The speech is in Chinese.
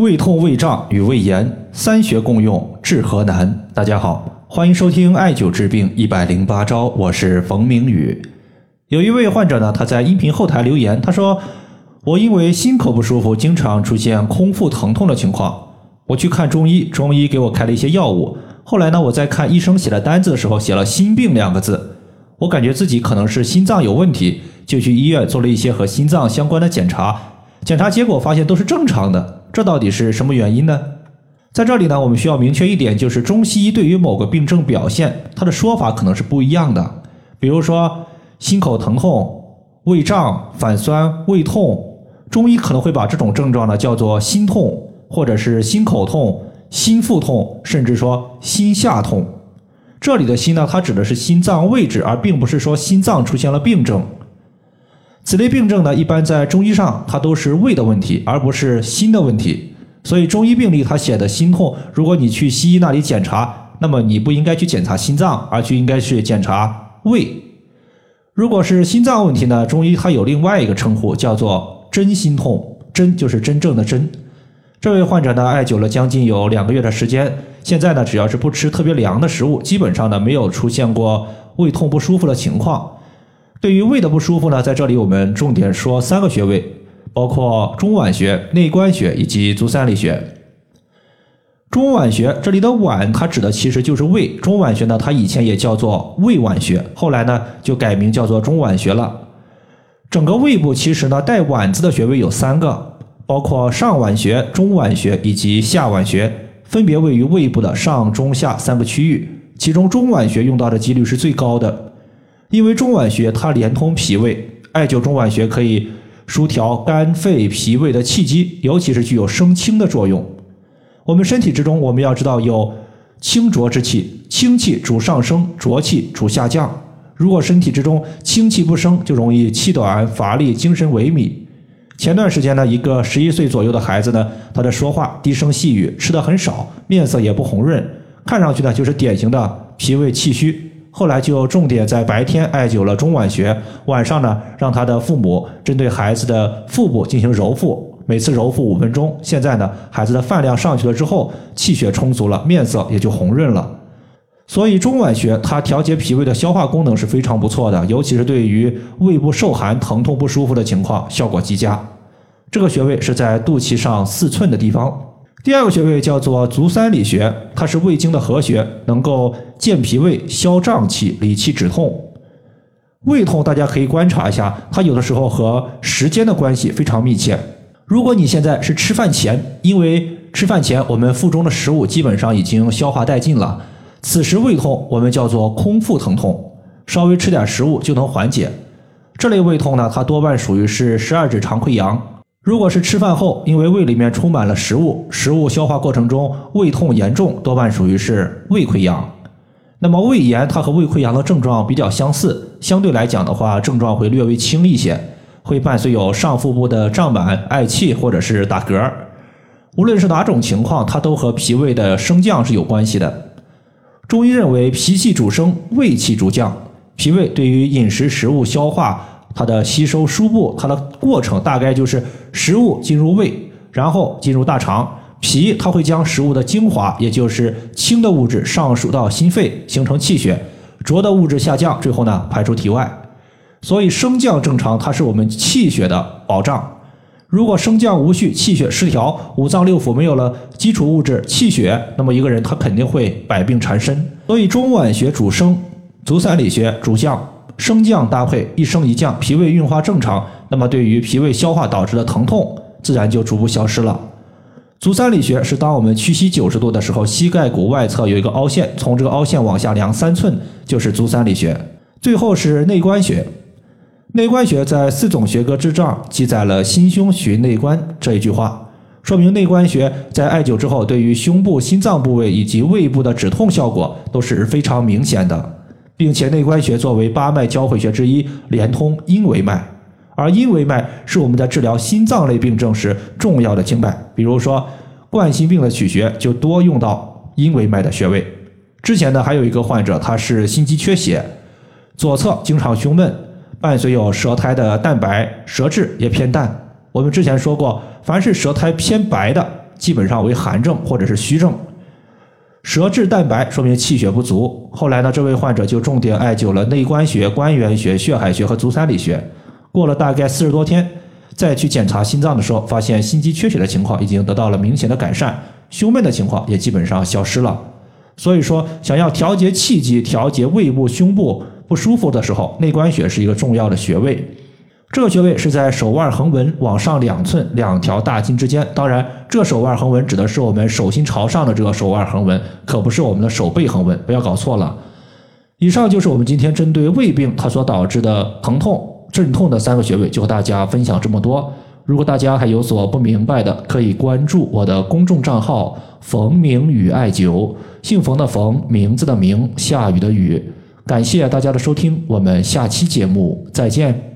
胃痛、胃胀与胃炎，三穴共用治何难？大家好，欢迎收听艾灸治病一百零八招，我是冯明宇。有一位患者呢，他在音频后台留言，他说：“我因为心口不舒服，经常出现空腹疼痛的情况。我去看中医，中医给我开了一些药物。后来呢，我在看医生写的单子的时候，写了‘心病’两个字，我感觉自己可能是心脏有问题，就去医院做了一些和心脏相关的检查。检查结果发现都是正常的。”这到底是什么原因呢？在这里呢，我们需要明确一点，就是中西医对于某个病症表现，它的说法可能是不一样的。比如说心口疼痛、胃胀、反酸、胃痛，中医可能会把这种症状呢叫做心痛，或者是心口痛、心腹痛，甚至说心下痛。这里的心呢，它指的是心脏位置，而并不是说心脏出现了病症。此类病症呢，一般在中医上它都是胃的问题，而不是心的问题。所以中医病历它写的心痛，如果你去西医那里检查，那么你不应该去检查心脏，而去应该去检查胃。如果是心脏问题呢，中医它有另外一个称呼，叫做真心痛，真就是真正的真。这位患者呢，艾灸了将近有两个月的时间，现在呢，只要是不吃特别凉的食物，基本上呢没有出现过胃痛不舒服的情况。对于胃的不舒服呢，在这里我们重点说三个穴位，包括中脘穴、内关穴以及足三里穴。中脘穴这里的脘，它指的其实就是胃。中脘穴呢，它以前也叫做胃脘穴，后来呢就改名叫做中脘穴了。整个胃部其实呢带脘字的穴位有三个，包括上脘穴、中脘穴以及下脘穴，分别位于胃部的上、中、下三个区域。其中中脘穴用到的几率是最高的。因为中脘穴它连通脾胃，艾灸中脘穴可以疏调肝肺脾胃的气机，尤其是具有生清的作用。我们身体之中，我们要知道有清浊之气，清气主上升，浊气主下降。如果身体之中清气不升，就容易气短、乏力、精神萎靡。前段时间呢，一个十一岁左右的孩子呢，他的说话低声细语，吃的很少，面色也不红润，看上去呢就是典型的脾胃气虚。后来就重点在白天艾灸了中脘穴，晚上呢让他的父母针对孩子的腹部进行揉腹，每次揉腹五分钟。现在呢孩子的饭量上去了之后，气血充足了，面色也就红润了。所以中脘穴它调节脾胃的消化功能是非常不错的，尤其是对于胃部受寒、疼痛不舒服的情况效果极佳。这个穴位是在肚脐上四寸的地方。第二个穴位叫做足三里穴，它是胃经的合穴，能够健脾胃、消胀气、理气止痛。胃痛大家可以观察一下，它有的时候和时间的关系非常密切。如果你现在是吃饭前，因为吃饭前我们腹中的食物基本上已经消化殆尽了，此时胃痛我们叫做空腹疼痛，稍微吃点食物就能缓解。这类胃痛呢，它多半属于是十二指肠溃疡。如果是吃饭后，因为胃里面充满了食物，食物消化过程中胃痛严重，多半属于是胃溃疡。那么胃炎它和胃溃疡的症状比较相似，相对来讲的话，症状会略微轻一些，会伴随有上腹部的胀满、嗳气或者是打嗝。无论是哪种情况，它都和脾胃的升降是有关系的。中医认为，脾气主升，胃气主降，脾胃对于饮食食物消化。它的吸收输布，它的过程大概就是食物进入胃，然后进入大肠，脾它会将食物的精华，也就是轻的物质上输到心肺，形成气血；浊的物质下降，最后呢排出体外。所以升降正常，它是我们气血的保障。如果升降无序，气血失调，五脏六腑没有了基础物质气血，那么一个人他肯定会百病缠身。所以中脘穴主升，足三里穴主降。升降搭配，一升一降，脾胃运化正常，那么对于脾胃消化导致的疼痛，自然就逐步消失了。足三里穴是当我们屈膝九十度的时候，膝盖骨外侧有一个凹陷，从这个凹陷往下量三寸，就是足三里穴。最后是内关穴，内关穴在四种学科之上记载了“心胸循内关”这一句话，说明内关穴在艾灸之后，对于胸部、心脏部位以及胃部的止痛效果都是非常明显的。并且内关穴作为八脉交汇穴之一，连通阴维脉，而阴维脉是我们在治疗心脏类病症时重要的经脉。比如说冠心病的取穴就多用到阴维脉的穴位。之前呢还有一个患者，他是心肌缺血，左侧经常胸闷，伴随有舌苔的淡白，舌质也偏淡。我们之前说过，凡是舌苔偏白的，基本上为寒症或者是虚症。舌质淡白说明气血不足。后来呢，这位患者就重点艾灸了内关穴、关元穴、血海穴和足三里穴。过了大概四十多天，再去检查心脏的时候，发现心肌缺血的情况已经得到了明显的改善，胸闷的情况也基本上消失了。所以说，想要调节气机、调节胃部、胸部不舒服的时候，内关穴是一个重要的穴位。这个穴位是在手腕横纹往上两寸两条大筋之间。当然，这手腕横纹指的是我们手心朝上的这个手腕横纹，可不是我们的手背横纹，不要搞错了。以上就是我们今天针对胃病它所导致的疼痛、镇痛的三个穴位，就和大家分享这么多。如果大家还有所不明白的，可以关注我的公众账号“冯明宇艾灸”，姓冯的冯，名字的名，下雨的雨。感谢大家的收听，我们下期节目再见。